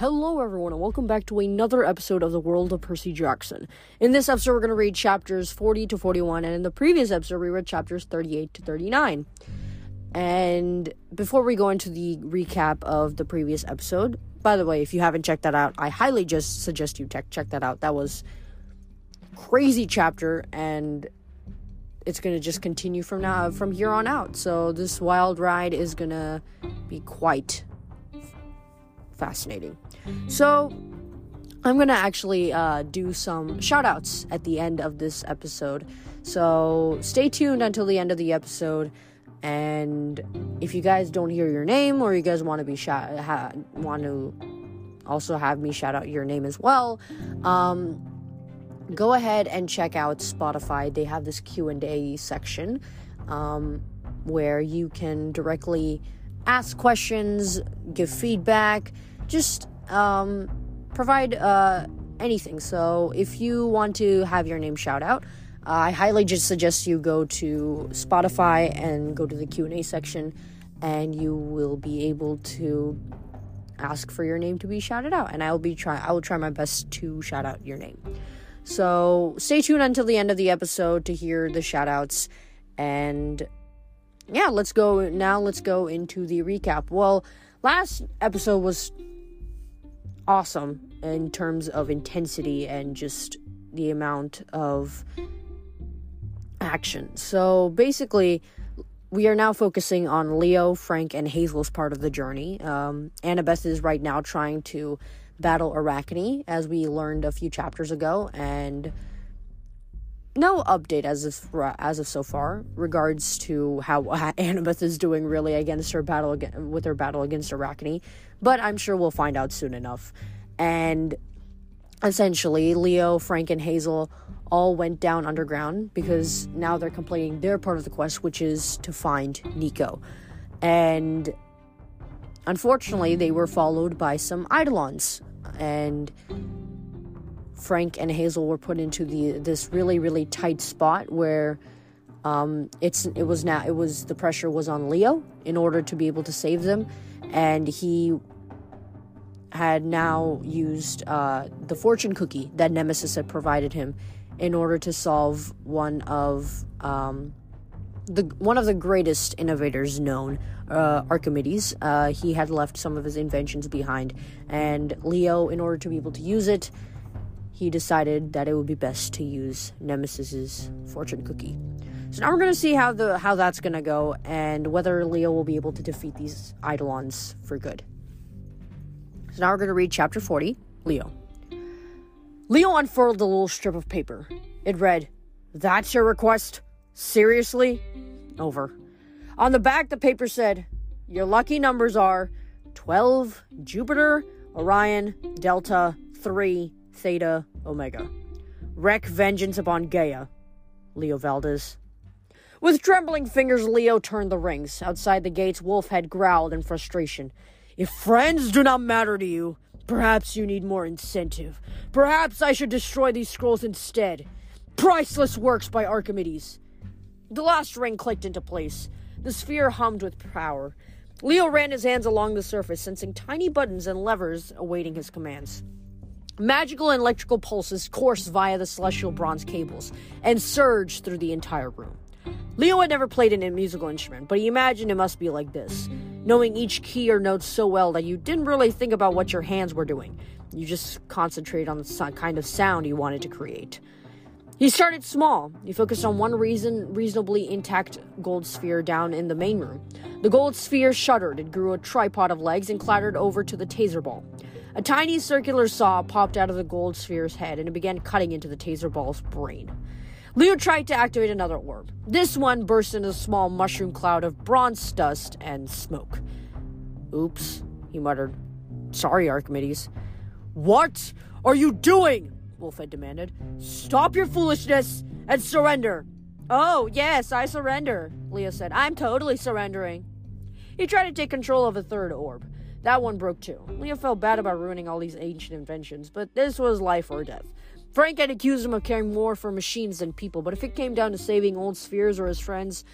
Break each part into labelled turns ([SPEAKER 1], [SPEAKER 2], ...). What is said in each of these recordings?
[SPEAKER 1] Hello, everyone, and welcome back to another episode of the World of Percy Jackson. In this episode, we're going to read chapters 40 to 41, and in the previous episode, we read chapters 38 to 39. And before we go into the recap of the previous episode, by the way, if you haven't checked that out, I highly just suggest you check check that out. That was crazy chapter, and it's gonna just continue from now from here on out. So this wild ride is gonna be quite fascinating. So, I'm gonna actually uh, do some shout outs at the end of this episode. So, stay tuned until the end of the episode. And if you guys don't hear your name, or you guys want to be shout, ha- want to also have me shout out your name as well, um, go ahead and check out Spotify. They have this Q and A section um, where you can directly ask questions, give feedback just um, provide uh, anything. So if you want to have your name shout out, uh, I highly just suggest you go to Spotify and go to the Q and A section, and you will be able to ask for your name to be shouted out, and I will be try I will try my best to shout out your name. So stay tuned until the end of the episode to hear the shout outs and yeah, let's go now let's go into the recap. Well, last episode was awesome in terms of intensity and just the amount of action. So basically, we are now focusing on Leo, Frank, and Hazel's part of the journey. Um, Annabeth is right now trying to battle Arachne, as we learned a few chapters ago, and no update as of as of so far regards to how Annabeth is doing really against her battle with her battle against Arachne, but I'm sure we'll find out soon enough. And essentially, Leo, Frank, and Hazel all went down underground because now they're completing their part of the quest, which is to find Nico. And unfortunately, they were followed by some Eidolons, and Frank and Hazel were put into the this really really tight spot where um, it's it was now it was the pressure was on Leo in order to be able to save them, and he had now used uh, the fortune cookie that Nemesis had provided him in order to solve one of um, the one of the greatest innovators known, uh, Archimedes. Uh, he had left some of his inventions behind, and Leo, in order to be able to use it, he decided that it would be best to use Nemesis's fortune cookie. So now we're gonna see how the how that's gonna go, and whether Leo will be able to defeat these Eidolons for good. So now we're gonna read chapter 40, Leo. Leo unfurled a little strip of paper. It read, That's your request? Seriously? Over. On the back, the paper said, Your lucky numbers are 12, Jupiter, Orion, Delta, 3, Theta, Omega. Wreck vengeance upon Gaia. Leo Valdez. With trembling fingers, Leo turned the rings. Outside the gates, Wolfhead growled in frustration. If friends do not matter to you, perhaps you need more incentive. Perhaps I should destroy these scrolls instead. Priceless works by Archimedes. The last ring clicked into place. The sphere hummed with power. Leo ran his hands along the surface, sensing tiny buttons and levers awaiting his commands. Magical and electrical pulses coursed via the celestial bronze cables and surged through the entire room. Leo had never played a musical instrument, but he imagined it must be like this, knowing each key or note so well that you didn't really think about what your hands were doing. You just concentrated on the kind of sound you wanted to create. He started small. He focused on one reason reasonably intact gold sphere down in the main room. The gold sphere shuddered, it grew a tripod of legs, and clattered over to the taser ball. A tiny circular saw popped out of the gold sphere's head and it began cutting into the taser ball's brain. Leo tried to activate another orb. This one burst into a small mushroom cloud of bronze dust and smoke. Oops, he muttered. Sorry, Archimedes. What are you doing? Wolfhead demanded. Stop your foolishness and surrender. Oh, yes, I surrender, Leo said. I'm totally surrendering. He tried to take control of a third orb. That one broke too. Leo felt bad about ruining all these ancient inventions, but this was life or death. Frank had accused him of caring more for machines than people, but if it came down to saving old spheres or his friends,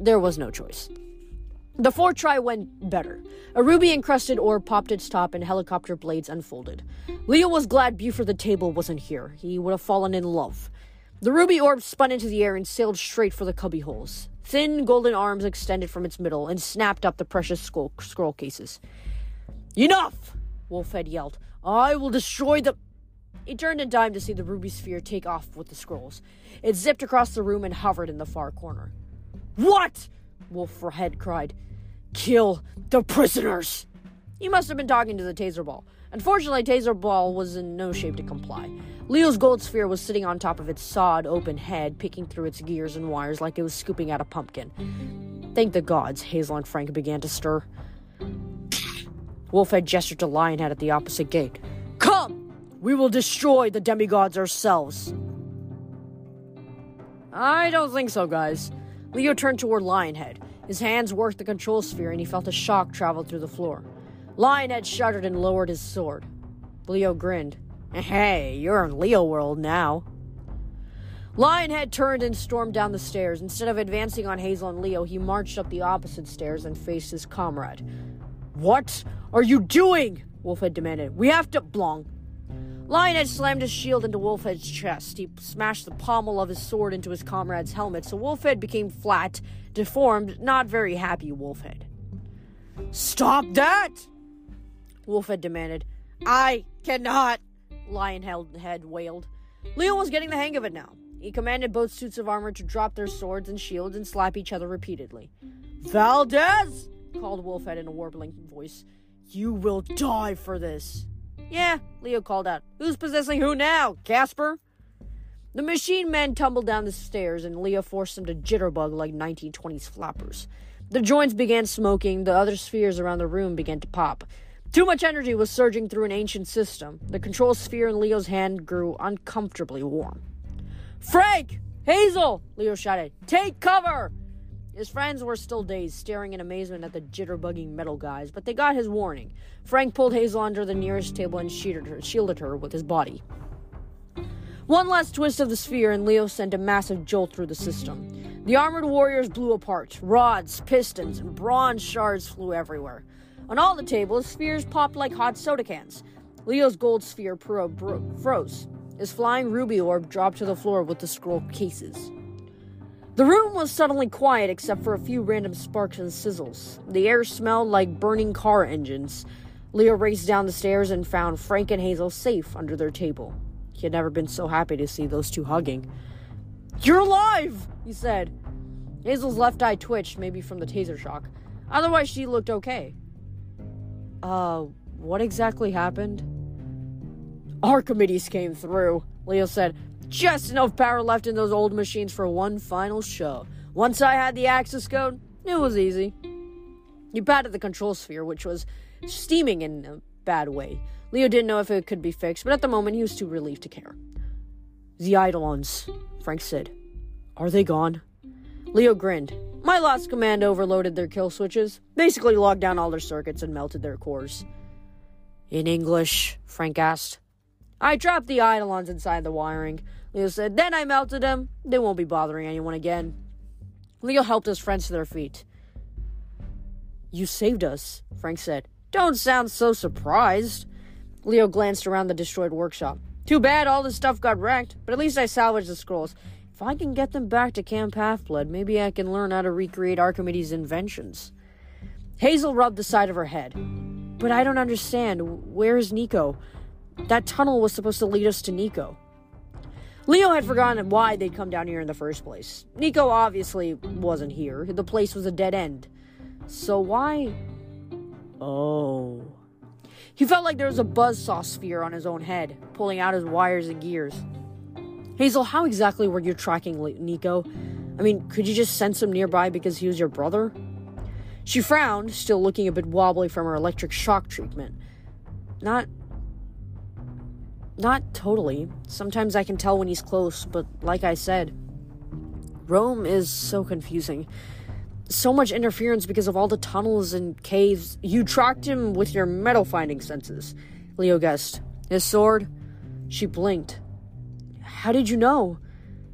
[SPEAKER 1] there was no choice. The fourth try went better. A ruby encrusted orb popped its top and helicopter blades unfolded. Leo was glad Buford the table wasn't here. He would have fallen in love. The ruby orb spun into the air and sailed straight for the cubby holes. Thin golden arms extended from its middle and snapped up the precious scroll, scroll cases. Enough! Wolfhead yelled. I will destroy the. He turned in time to see the ruby sphere take off with the scrolls. It zipped across the room and hovered in the far corner. What? Wolfhead cried. Kill the prisoners! He must have been talking to the taser ball. Unfortunately, Taser Ball was in no shape to comply. Leo's gold sphere was sitting on top of its sawed open head, picking through its gears and wires like it was scooping out a pumpkin. Thank the gods, Hazel and Frank began to stir. Wolfhead gestured to Lionhead at the opposite gate. Come! We will destroy the demigods ourselves. I don't think so, guys. Leo turned toward Lionhead. His hands worked the control sphere and he felt a shock travel through the floor. Lionhead shuddered and lowered his sword. Leo grinned. Hey, you're in Leo world now. Lionhead turned and stormed down the stairs. Instead of advancing on Hazel and Leo, he marched up the opposite stairs and faced his comrade. What are you doing? Wolfhead demanded. We have to. Blong. Lionhead slammed his shield into Wolfhead's chest. He smashed the pommel of his sword into his comrade's helmet, so Wolfhead became flat, deformed, not very happy Wolfhead. Stop that! Wolfhead demanded. I cannot, Lionhead wailed. Leo was getting the hang of it now. He commanded both suits of armor to drop their swords and shields and slap each other repeatedly. Valdez! called Wolfhead in a warbling voice. You will die for this. Yeah, Leo called out. Who's possessing who now, Casper? The machine men tumbled down the stairs, and Leo forced them to jitterbug like 1920s flappers. The joints began smoking, the other spheres around the room began to pop. Too much energy was surging through an ancient system. The control sphere in Leo's hand grew uncomfortably warm. Frank! Hazel! Leo shouted. Take cover! His friends were still dazed, staring in amazement at the jitterbugging metal guys, but they got his warning. Frank pulled Hazel under the nearest table and shielded her, with his body. One last twist of the sphere, and Leo sent a massive jolt through the system. The armored warriors blew apart. Rods, pistons, and bronze shards flew everywhere. On all the tables, spheres popped like hot soda cans. Leo's gold sphere pro- bro- froze. His flying ruby orb dropped to the floor with the scroll cases. The room was suddenly quiet except for a few random sparks and sizzles. The air smelled like burning car engines. Leo raced down the stairs and found Frank and Hazel safe under their table. He had never been so happy to see those two hugging. You're alive! he said. Hazel's left eye twitched, maybe from the taser shock. Otherwise, she looked okay. Uh, what exactly happened? Archimedes came through, Leo said. Just enough power left in those old machines for one final show. Once I had the access code, it was easy. He patted the control sphere, which was steaming in a bad way. Leo didn't know if it could be fixed, but at the moment he was too relieved to care. The Eidolons, Frank said. Are they gone? Leo grinned. My last command overloaded their kill switches, basically locked down all their circuits and melted their cores. In English, Frank asked. I trapped the Eidolons inside the wiring. Leo said, Then I melted them. They won't be bothering anyone again. Leo helped his friends to their feet. You saved us, Frank said. Don't sound so surprised. Leo glanced around the destroyed workshop. Too bad all the stuff got wrecked, but at least I salvaged the scrolls. If I can get them back to Camp Half-Blood, maybe I can learn how to recreate Archimedes' inventions. Hazel rubbed the side of her head. But I don't understand. Where is Nico? That tunnel was supposed to lead us to Nico. Leo had forgotten why they'd come down here in the first place. Nico obviously wasn't here. The place was a dead end. So why? Oh. He felt like there was a buzzsaw sphere on his own head, pulling out his wires and gears. Hazel, how exactly were you tracking Nico? I mean, could you just sense him nearby because he was your brother? She frowned, still looking a bit wobbly from her electric shock treatment. Not. Not totally. Sometimes I can tell when he's close, but like I said, Rome is so confusing. So much interference because of all the tunnels and caves. You tracked him with your metal finding senses, Leo guessed. His sword? She blinked. How did you know?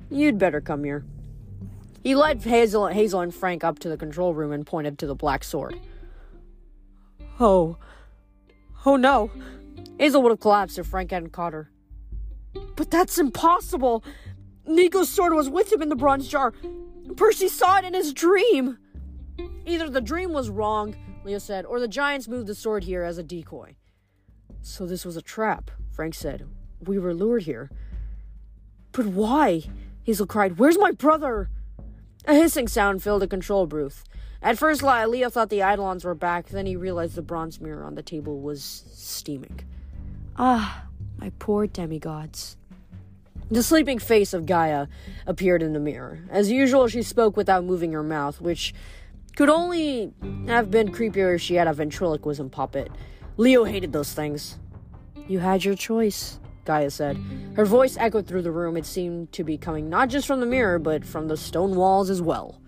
[SPEAKER 1] You'd better come here. He led Hazel, Hazel and Frank up to the control room and pointed to the black sword. Oh. Oh no. Hazel would have collapsed if Frank hadn't caught her. But that's impossible! Nico's sword was with him in the bronze jar. Percy saw it in his dream! Either the dream was wrong, Leo said, or the giants moved the sword here as a decoy. So this was a trap, Frank said. We were lured here. But why? Hazel cried. Where's my brother? A hissing sound filled the control booth. At first, Leo thought the Eidolons were back, then he realized the bronze mirror on the table was steaming. Ah, my poor demigods. The sleeping face of Gaia appeared in the mirror. As usual, she spoke without moving her mouth, which could only have been creepier if she had a ventriloquism puppet. Leo hated those things. You had your choice, Gaia said. Her voice echoed through the room. It seemed to be coming not just from the mirror, but from the stone walls as well.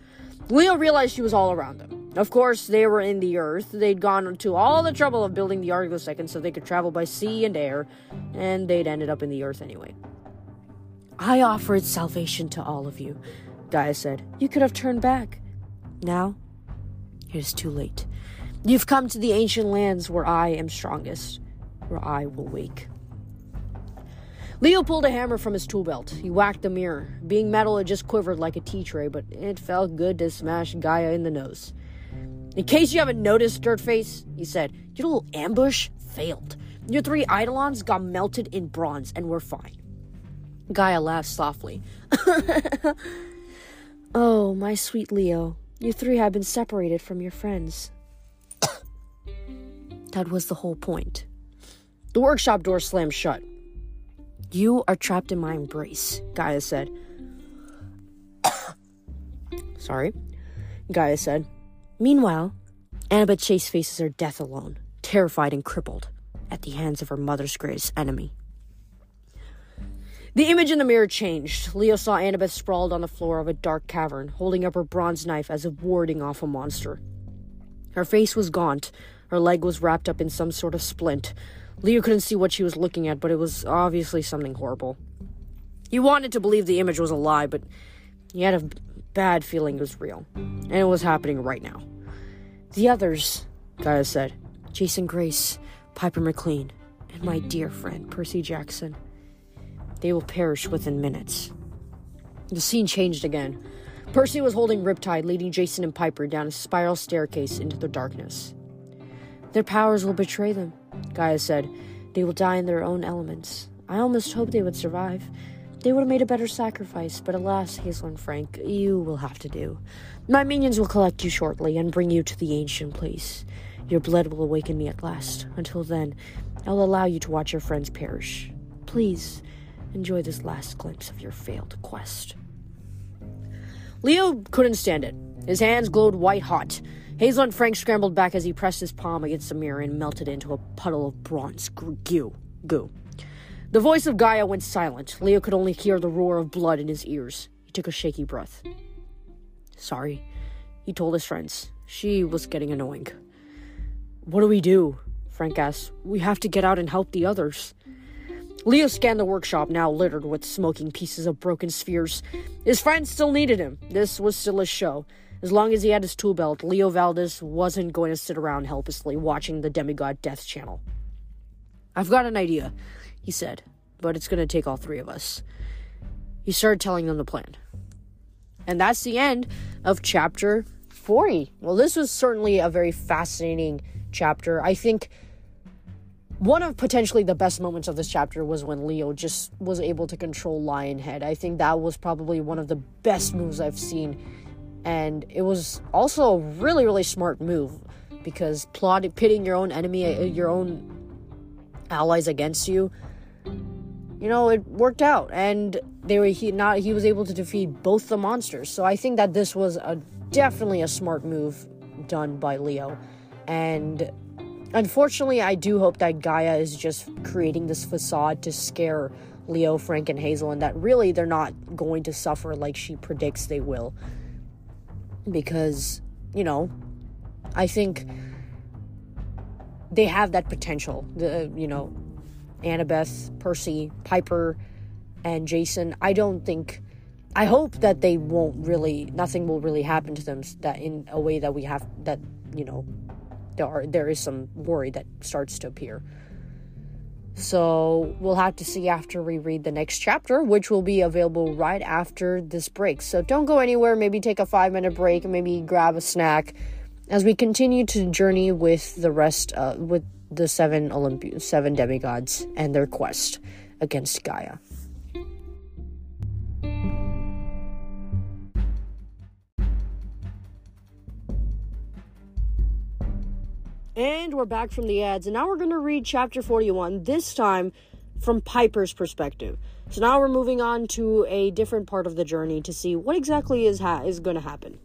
[SPEAKER 1] Leo realized she was all around them. Of course, they were in the Earth. They'd gone to all the trouble of building the Argo Second so they could travel by sea and air, and they'd ended up in the Earth anyway. I offered salvation to all of you, Gaia said. You could have turned back. Now, it is too late. You've come to the ancient lands where I am strongest, where I will wake. Leo pulled a hammer from his tool belt. He whacked the mirror. Being metal, it just quivered like a tea tray, but it felt good to smash Gaia in the nose. In case you haven't noticed, Dirtface, he said, your little ambush failed. Your three Eidolons got melted in bronze and we're fine. Gaia laughed softly. oh, my sweet Leo, you three have been separated from your friends. that was the whole point. The workshop door slammed shut. You are trapped in my embrace, Gaia said. Sorry, Gaia said. Meanwhile, Annabeth Chase faces her death alone, terrified and crippled, at the hands of her mother's greatest enemy. The image in the mirror changed. Leo saw Annabeth sprawled on the floor of a dark cavern, holding up her bronze knife as if warding off a monster. Her face was gaunt, her leg was wrapped up in some sort of splint. Leo couldn't see what she was looking at, but it was obviously something horrible. He wanted to believe the image was a lie, but he had a bad feeling it was real, and it was happening right now. The others, Gaia said Jason Grace, Piper McLean, and my dear friend, Percy Jackson. They will perish within minutes. The scene changed again. Percy was holding Riptide, leading Jason and Piper down a spiral staircase into the darkness. Their powers will betray them, Gaia said. They will die in their own elements. I almost hoped they would survive. They would have made a better sacrifice, but alas, Hazel and Frank, you will have to do. My minions will collect you shortly and bring you to the ancient place. Your blood will awaken me at last. Until then, I'll allow you to watch your friends perish. Please, Enjoy this last glimpse of your failed quest. Leo couldn't stand it. His hands glowed white hot. Hazel and Frank scrambled back as he pressed his palm against the mirror and melted into a puddle of bronze goo. Goo. The voice of Gaia went silent. Leo could only hear the roar of blood in his ears. He took a shaky breath. Sorry, he told his friends. She was getting annoying. What do we do? Frank asked. We have to get out and help the others. Leo scanned the workshop, now littered with smoking pieces of broken spheres. His friends still needed him. This was still his show. As long as he had his tool belt, Leo Valdez wasn't going to sit around helplessly watching the Demigod Death Channel. I've got an idea, he said, but it's going to take all three of us. He started telling them the plan. And that's the end of chapter 40. Well, this was certainly a very fascinating chapter. I think one of potentially the best moments of this chapter was when Leo just was able to control Lionhead. I think that was probably one of the best moves I've seen. And it was also a really, really smart move because plotting, pitting your own enemy, uh, your own allies against you, you know, it worked out. And they were he not he was able to defeat both the monsters. So I think that this was a definitely a smart move done by Leo. And Unfortunately, I do hope that Gaia is just creating this facade to scare Leo, Frank, and Hazel, and that really they're not going to suffer like she predicts they will. Because, you know, I think they have that potential. The, you know, Annabeth, Percy, Piper, and Jason. I don't think I hope that they won't really, nothing will really happen to them that in a way that we have, that, you know, there are, there is some worry that starts to appear. So we'll have to see after we read the next chapter, which will be available right after this break. So don't go anywhere. Maybe take a five minute break maybe grab a snack as we continue to journey with the rest, uh, with the seven Olympi- seven demigods and their quest against Gaia. And we're back from the ads, and now we're going to read chapter 41, this time from Piper's perspective. So now we're moving on to a different part of the journey to see what exactly is ha- is going to happen.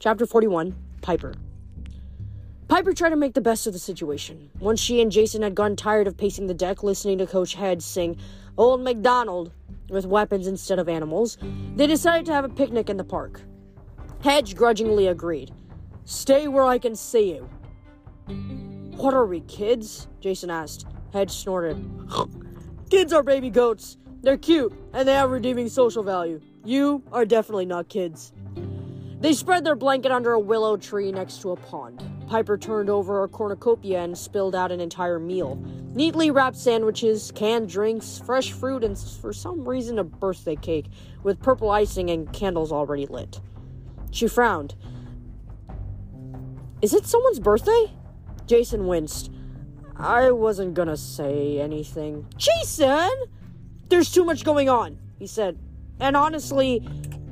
[SPEAKER 1] Chapter 41, Piper. Piper tried to make the best of the situation. Once she and Jason had gotten tired of pacing the deck listening to Coach Hedge sing Old MacDonald with weapons instead of animals, they decided to have a picnic in the park. Hedge grudgingly agreed. Stay where I can see you. What are we, kids? Jason asked. Hedge snorted. kids are baby goats. They're cute, and they have redeeming social value. You are definitely not kids. They spread their blanket under a willow tree next to a pond. Piper turned over a cornucopia and spilled out an entire meal. Neatly wrapped sandwiches, canned drinks, fresh fruit, and for some reason a birthday cake with purple icing and candles already lit. She frowned. Is it someone's birthday? Jason winced. I wasn't gonna say anything. Jason! There's too much going on, he said. And honestly,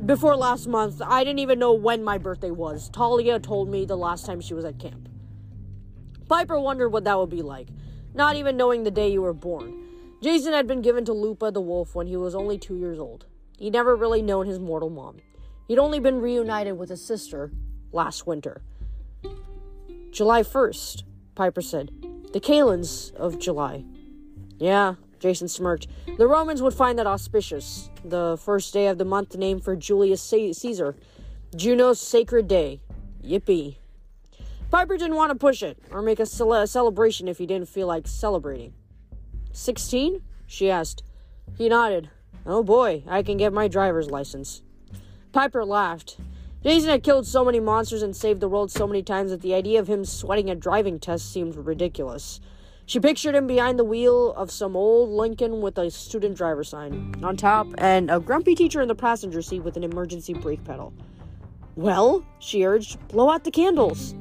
[SPEAKER 1] before last month, I didn't even know when my birthday was. Thalia told me the last time she was at camp. Piper wondered what that would be like, not even knowing the day you were born. Jason had been given to Lupa the wolf when he was only two years old. He'd never really known his mortal mom. He'd only been reunited with his sister last winter. July 1st, Piper said. The Kalends of July. Yeah, Jason smirked. The Romans would find that auspicious. The first day of the month named for Julius Caesar. Juno's sacred day. Yippee. Piper didn't want to push it, or make a, cele- celebration if he didn't feel like celebrating. Sixteen? She asked. He nodded. Oh boy, I can get my driver's license. Piper laughed. Jason had killed so many monsters and saved the world so many times that the idea of him sweating a driving test seemed ridiculous. She pictured him behind the wheel of some old Lincoln with a student driver sign on top and a grumpy teacher in the passenger seat with an emergency brake pedal. Well, she urged, blow out the candles.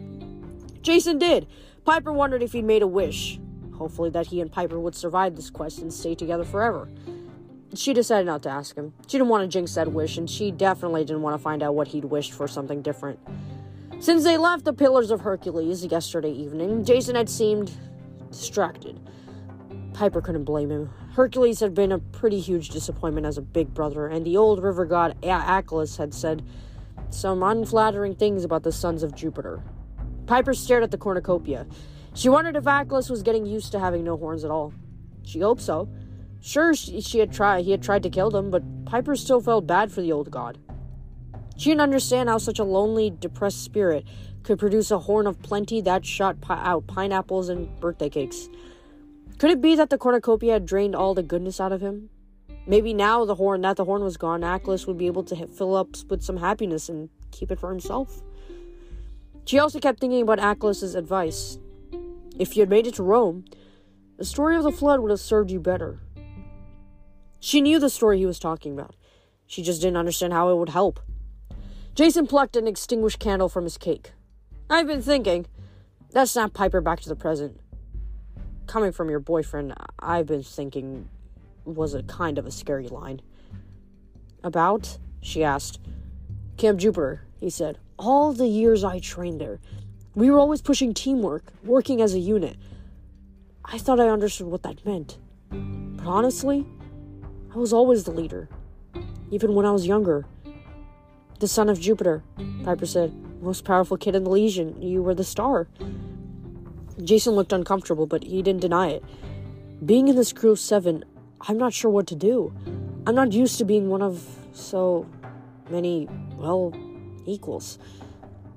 [SPEAKER 1] Jason did. Piper wondered if he'd made a wish. Hopefully, that he and Piper would survive this quest and stay together forever she decided not to ask him. She didn't want to jinx that wish, and she definitely didn't want to find out what he'd wished for something different. Since they left the Pillars of Hercules yesterday evening, Jason had seemed distracted. Piper couldn't blame him. Hercules had been a pretty huge disappointment as a big brother, and the old river god Achelous had said some unflattering things about the sons of Jupiter. Piper stared at the cornucopia. She wondered if Achelous was getting used to having no horns at all. She hoped so. Sure, she, she had tried. He had tried to kill them, but Piper still felt bad for the old god. She didn't understand how such a lonely, depressed spirit could produce a horn of plenty that shot pi- out pineapples and birthday cakes. Could it be that the cornucopia had drained all the goodness out of him? Maybe now the horn that the horn was gone, Achelous would be able to fill up with some happiness and keep it for himself. She also kept thinking about Achelous's advice. If you had made it to Rome, the story of the flood would have served you better. She knew the story he was talking about. She just didn't understand how it would help. Jason plucked an extinguished candle from his cake. I've been thinking. That snapped Piper back to the present. Coming from your boyfriend, I've been thinking was a kind of a scary line. About? She asked. Camp Jupiter, he said. All the years I trained there, we were always pushing teamwork, working as a unit. I thought I understood what that meant. But honestly, I was always the leader, even when I was younger. The son of Jupiter, Piper said. Most powerful kid in the Legion. You were the star. Jason looked uncomfortable, but he didn't deny it. Being in this crew of seven, I'm not sure what to do. I'm not used to being one of so many, well, equals.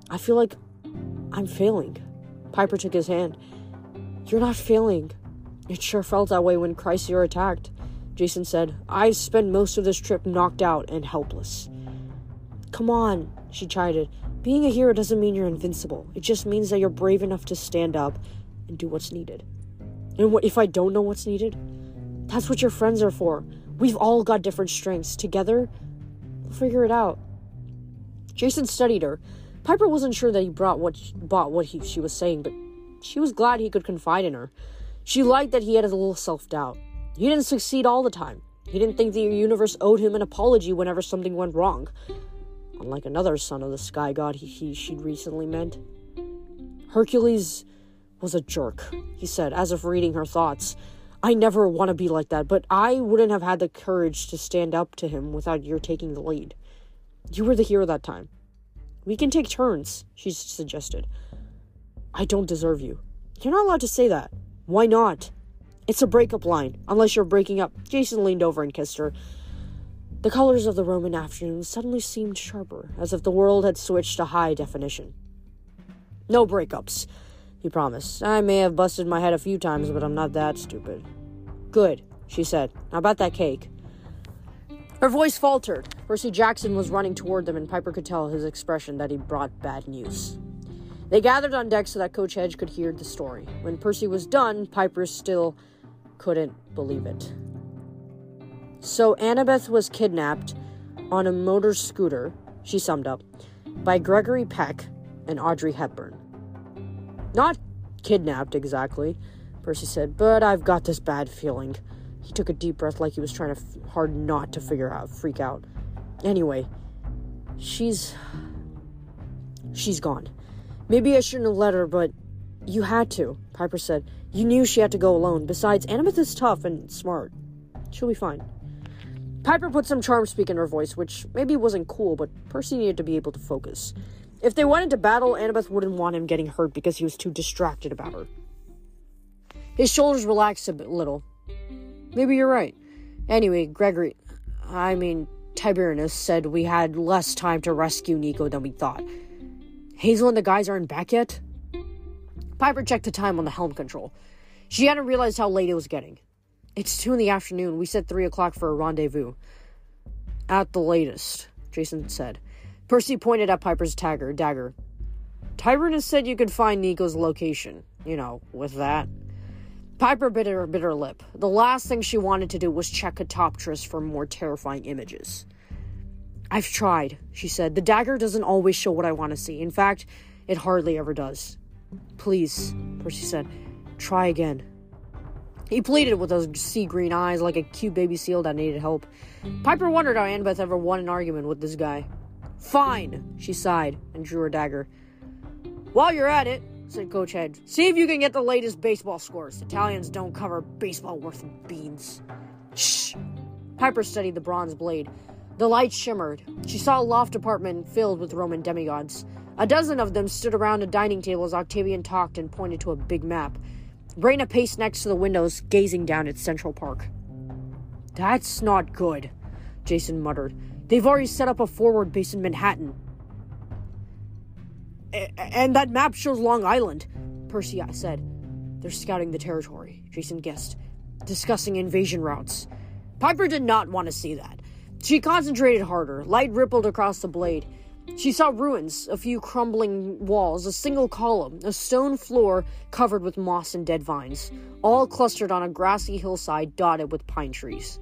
[SPEAKER 1] I feel like I'm failing. Piper took his hand. You're not failing. It sure felt that way when Chrysaor attacked. Jason said. I spent most of this trip knocked out and helpless. Come on, she chided. Being a hero doesn't mean you're invincible. It just means that you're brave enough to stand up and do what's needed. And what if I don't know what's needed? That's what your friends are for. We've all got different strengths. Together, we'll figure it out. Jason studied her. Piper wasn't sure that he brought what bought what he, she was saying, but she was glad he could confide in her. She liked that he had a little self-doubt. He didn't succeed all the time. He didn't think the universe owed him an apology whenever something went wrong. Unlike another son of the sky god he, he she'd recently met. Hercules was a jerk, he said, as if reading her thoughts. I never want to be like that, but I wouldn't have had the courage to stand up to him without your taking the lead. You were the hero that time. We can take turns, she suggested. I don't deserve you. You're not allowed to say that. Why not? It's a breakup line, unless you're breaking up. Jason leaned over and kissed her. The colors of the Roman afternoon suddenly seemed sharper, as if the world had switched to high definition. No breakups, he promised. I may have busted my head a few times, but I'm not that stupid. Good, she said. How about that cake? Her voice faltered. Percy Jackson was running toward them, and Piper could tell his expression that he brought bad news. They gathered on deck so that Coach Hedge could hear the story. When Percy was done, Piper still couldn't believe it. So Annabeth was kidnapped on a motor scooter, she summed up, by Gregory Peck and Audrey Hepburn. Not kidnapped exactly, Percy said, but I've got this bad feeling. He took a deep breath like he was trying to f- hard not to figure out, freak out. Anyway, she's she's gone. Maybe I shouldn't have let her, but you had to, Piper said. You knew she had to go alone. Besides, Annabeth is tough and smart. She'll be fine. Piper put some charm speak in her voice, which maybe wasn't cool, but Percy needed to be able to focus. If they went into battle, Annabeth wouldn't want him getting hurt because he was too distracted about her. His shoulders relaxed a bit, little. Maybe you're right. Anyway, Gregory, I mean, Tiberinus said we had less time to rescue Nico than we thought. Hazel and the guys aren't back yet? Piper checked the time on the helm control. She hadn't realized how late it was getting. It's two in the afternoon. We said three o'clock for a rendezvous. At the latest, Jason said. Percy pointed at Piper's tagger, dagger. Tiberinus said you could find Nico's location. You know, with that. Piper bit her, bit her lip. The last thing she wanted to do was check Katoptris for more terrifying images. I've tried, she said. The dagger doesn't always show what I want to see. In fact, it hardly ever does. Please, Percy said. Try again. He pleaded with those sea green eyes like a cute baby seal that needed help. Piper wondered how Annabeth ever won an argument with this guy. Fine, she sighed and drew her dagger. While you're at it, said Coach Hedge, see if you can get the latest baseball scores. Italians don't cover baseball worth beans. Shh! Piper studied the bronze blade. The light shimmered. She saw a loft apartment filled with Roman demigods. A dozen of them stood around a dining table as Octavian talked and pointed to a big map. Reyna paced next to the windows, gazing down at Central Park. That's not good, Jason muttered. They've already set up a forward base in Manhattan. And that map shows Long Island, Percy said. They're scouting the territory, Jason guessed, discussing invasion routes. Piper did not want to see that. She concentrated harder. Light rippled across the blade. She saw ruins, a few crumbling walls, a single column, a stone floor covered with moss and dead vines, all clustered on a grassy hillside dotted with pine trees.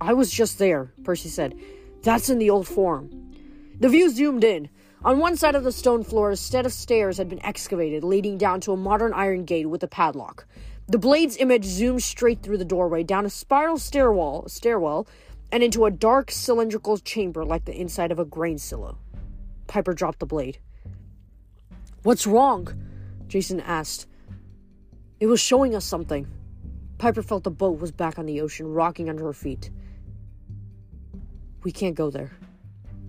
[SPEAKER 1] I was just there, Percy said. That's in the old forum. The view zoomed in. On one side of the stone floor, a set of stairs had been excavated, leading down to a modern iron gate with a padlock. The blade's image zoomed straight through the doorway, down a spiral stairwell, stairwell and into a dark cylindrical chamber like the inside of a grain silo. Piper dropped the blade. What's wrong? Jason asked. It was showing us something. Piper felt the boat was back on the ocean, rocking under her feet. We can't go there.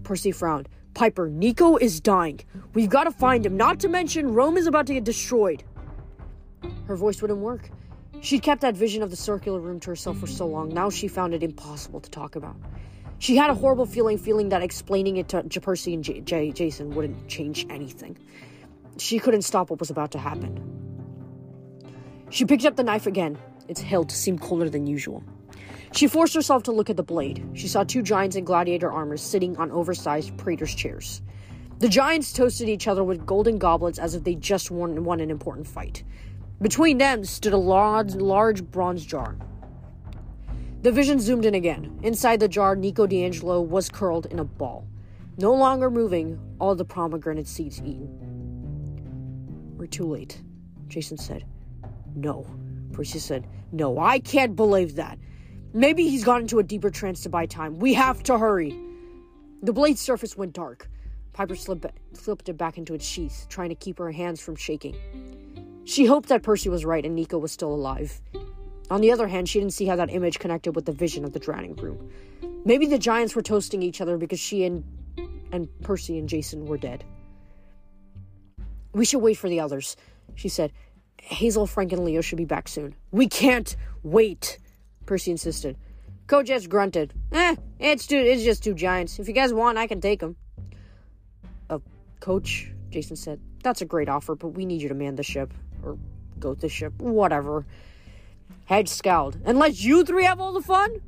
[SPEAKER 1] Percy frowned. Piper, Nico is dying. We've got to find him, not to mention Rome is about to get destroyed. Her voice wouldn't work. She'd kept that vision of the circular room to herself for so long, now she found it impossible to talk about. She had a horrible feeling, feeling that explaining it to Percy and J- J- Jason wouldn't change anything. She couldn't stop what was about to happen. She picked up the knife again. Its hilt seemed colder than usual. She forced herself to look at the blade. She saw two giants in gladiator armor sitting on oversized praetor's chairs. The giants toasted each other with golden goblets as if they just won, won an important fight. Between them stood a large, large bronze jar. The vision zoomed in again. Inside the jar, Nico di Angelo was curled in a ball. No longer moving, all the pomegranate seeds eaten. We're too late, Jason said. No. Percy said, No, I can't believe that. Maybe he's gone into a deeper trance to buy time. We have to hurry. The blade's surface went dark. Piper slipped, slipped it back into its sheath, trying to keep her hands from shaking. She hoped that Percy was right and Nico was still alive. On the other hand, she didn't see how that image connected with the vision of the drowning group. Maybe the giants were toasting each other because she and and Percy and Jason were dead. We should wait for the others, she said. Hazel, Frank, and Leo should be back soon. We can't wait, Percy insisted. Coach S grunted. Eh, it's it's just two giants. If you guys want, I can take them. Uh, Coach, Jason said, that's a great offer, but we need you to man the ship. Or go the ship. Whatever. Hedge scowled. Unless you three have all the fun?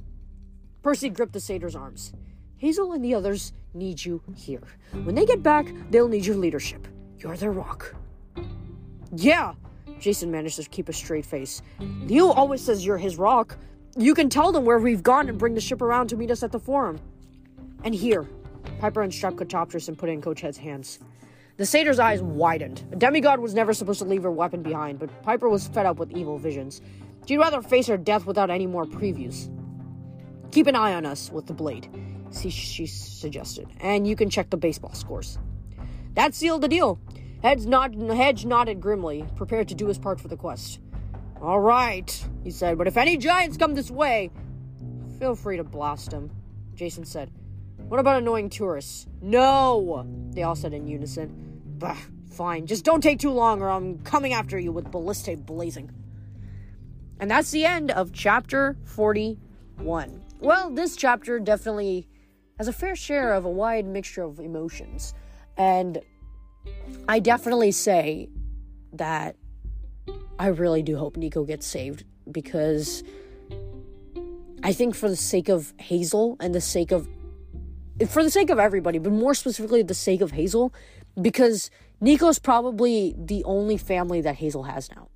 [SPEAKER 1] Percy gripped the satyr's arms. Hazel and the others need you here. When they get back, they'll need your leadership. You're their rock. Yeah, Jason managed to keep a straight face. Leo always says you're his rock. You can tell them where we've gone and bring the ship around to meet us at the forum. And here, Piper unstrapped Katoptris and put it in Coach Hedge's hands. The satyr's eyes widened. A demigod was never supposed to leave her weapon behind, but Piper was fed up with evil visions. She'd rather face her death without any more previews. Keep an eye on us with the blade, she suggested, and you can check the baseball scores. That sealed the deal. Hedge, Hedge nodded grimly, prepared to do his part for the quest. All right, he said, but if any giants come this way, feel free to blast them, Jason said. What about annoying tourists? No, they all said in unison. Bah, fine, just don't take too long or I'm coming after you with ballistic blazing. And that's the end of chapter 41. Well, this chapter definitely has a fair share of a wide mixture of emotions. And I definitely say that I really do hope Nico gets saved because I think for the sake of Hazel and the sake of for the sake of everybody, but more specifically the sake of Hazel, because Nico's probably the only family that Hazel has now.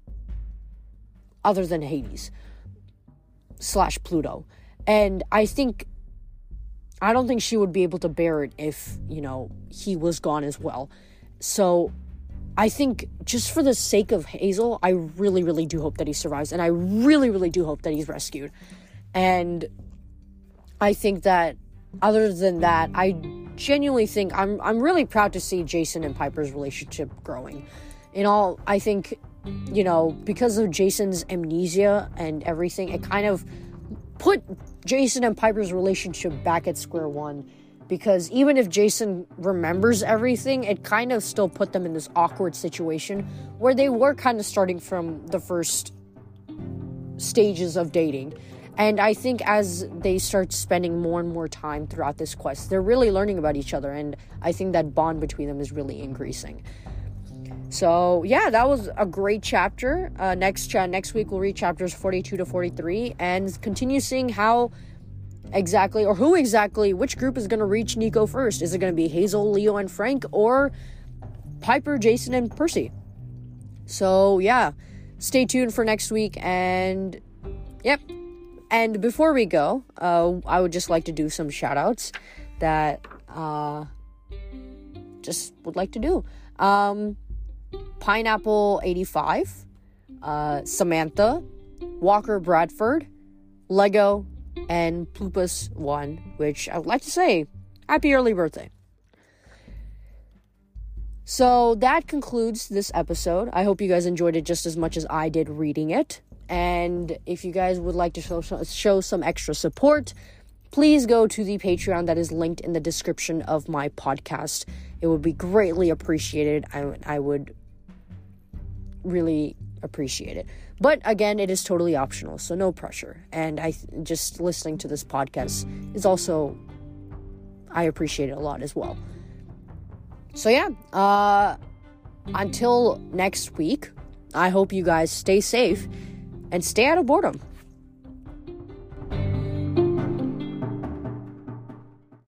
[SPEAKER 1] Other than Hades slash Pluto. And I think I don't think she would be able to bear it if, you know, he was gone as well. So I think just for the sake of Hazel, I really, really do hope that he survives. And I really, really do hope that he's rescued. And I think that other than that, I genuinely think I'm I'm really proud to see Jason and Piper's relationship growing. In all, I think, you know, because of Jason's amnesia and everything, it kind of put Jason and Piper's relationship back at square one because even if Jason remembers everything, it kind of still put them in this awkward situation where they were kind of starting from the first stages of dating. And I think as they start spending more and more time throughout this quest, they're really learning about each other, and I think that bond between them is really increasing. So yeah, that was a great chapter. Uh, next cha- next week we'll read chapters forty two to forty three and continue seeing how exactly or who exactly which group is going to reach Nico first. Is it going to be Hazel, Leo, and Frank or Piper, Jason, and Percy? So, yeah, stay tuned for next week. And, yep. And before we go, uh, I would just like to do some shout outs that uh, just would like to do. Um, Pineapple 85, uh, Samantha, Walker Bradford, Lego, and Plupus1, which I would like to say, happy early birthday. So that concludes this episode. I hope you guys enjoyed it just as much as I did reading it. And if you guys would like to show, show some extra support, please go to the Patreon that is linked in the description of my podcast. It would be greatly appreciated. I, I would really appreciate it. But again, it is totally optional, so no pressure. And I just listening to this podcast is also I appreciate it a lot as well. So yeah, uh until next week, I hope you guys stay safe and stay out of boredom.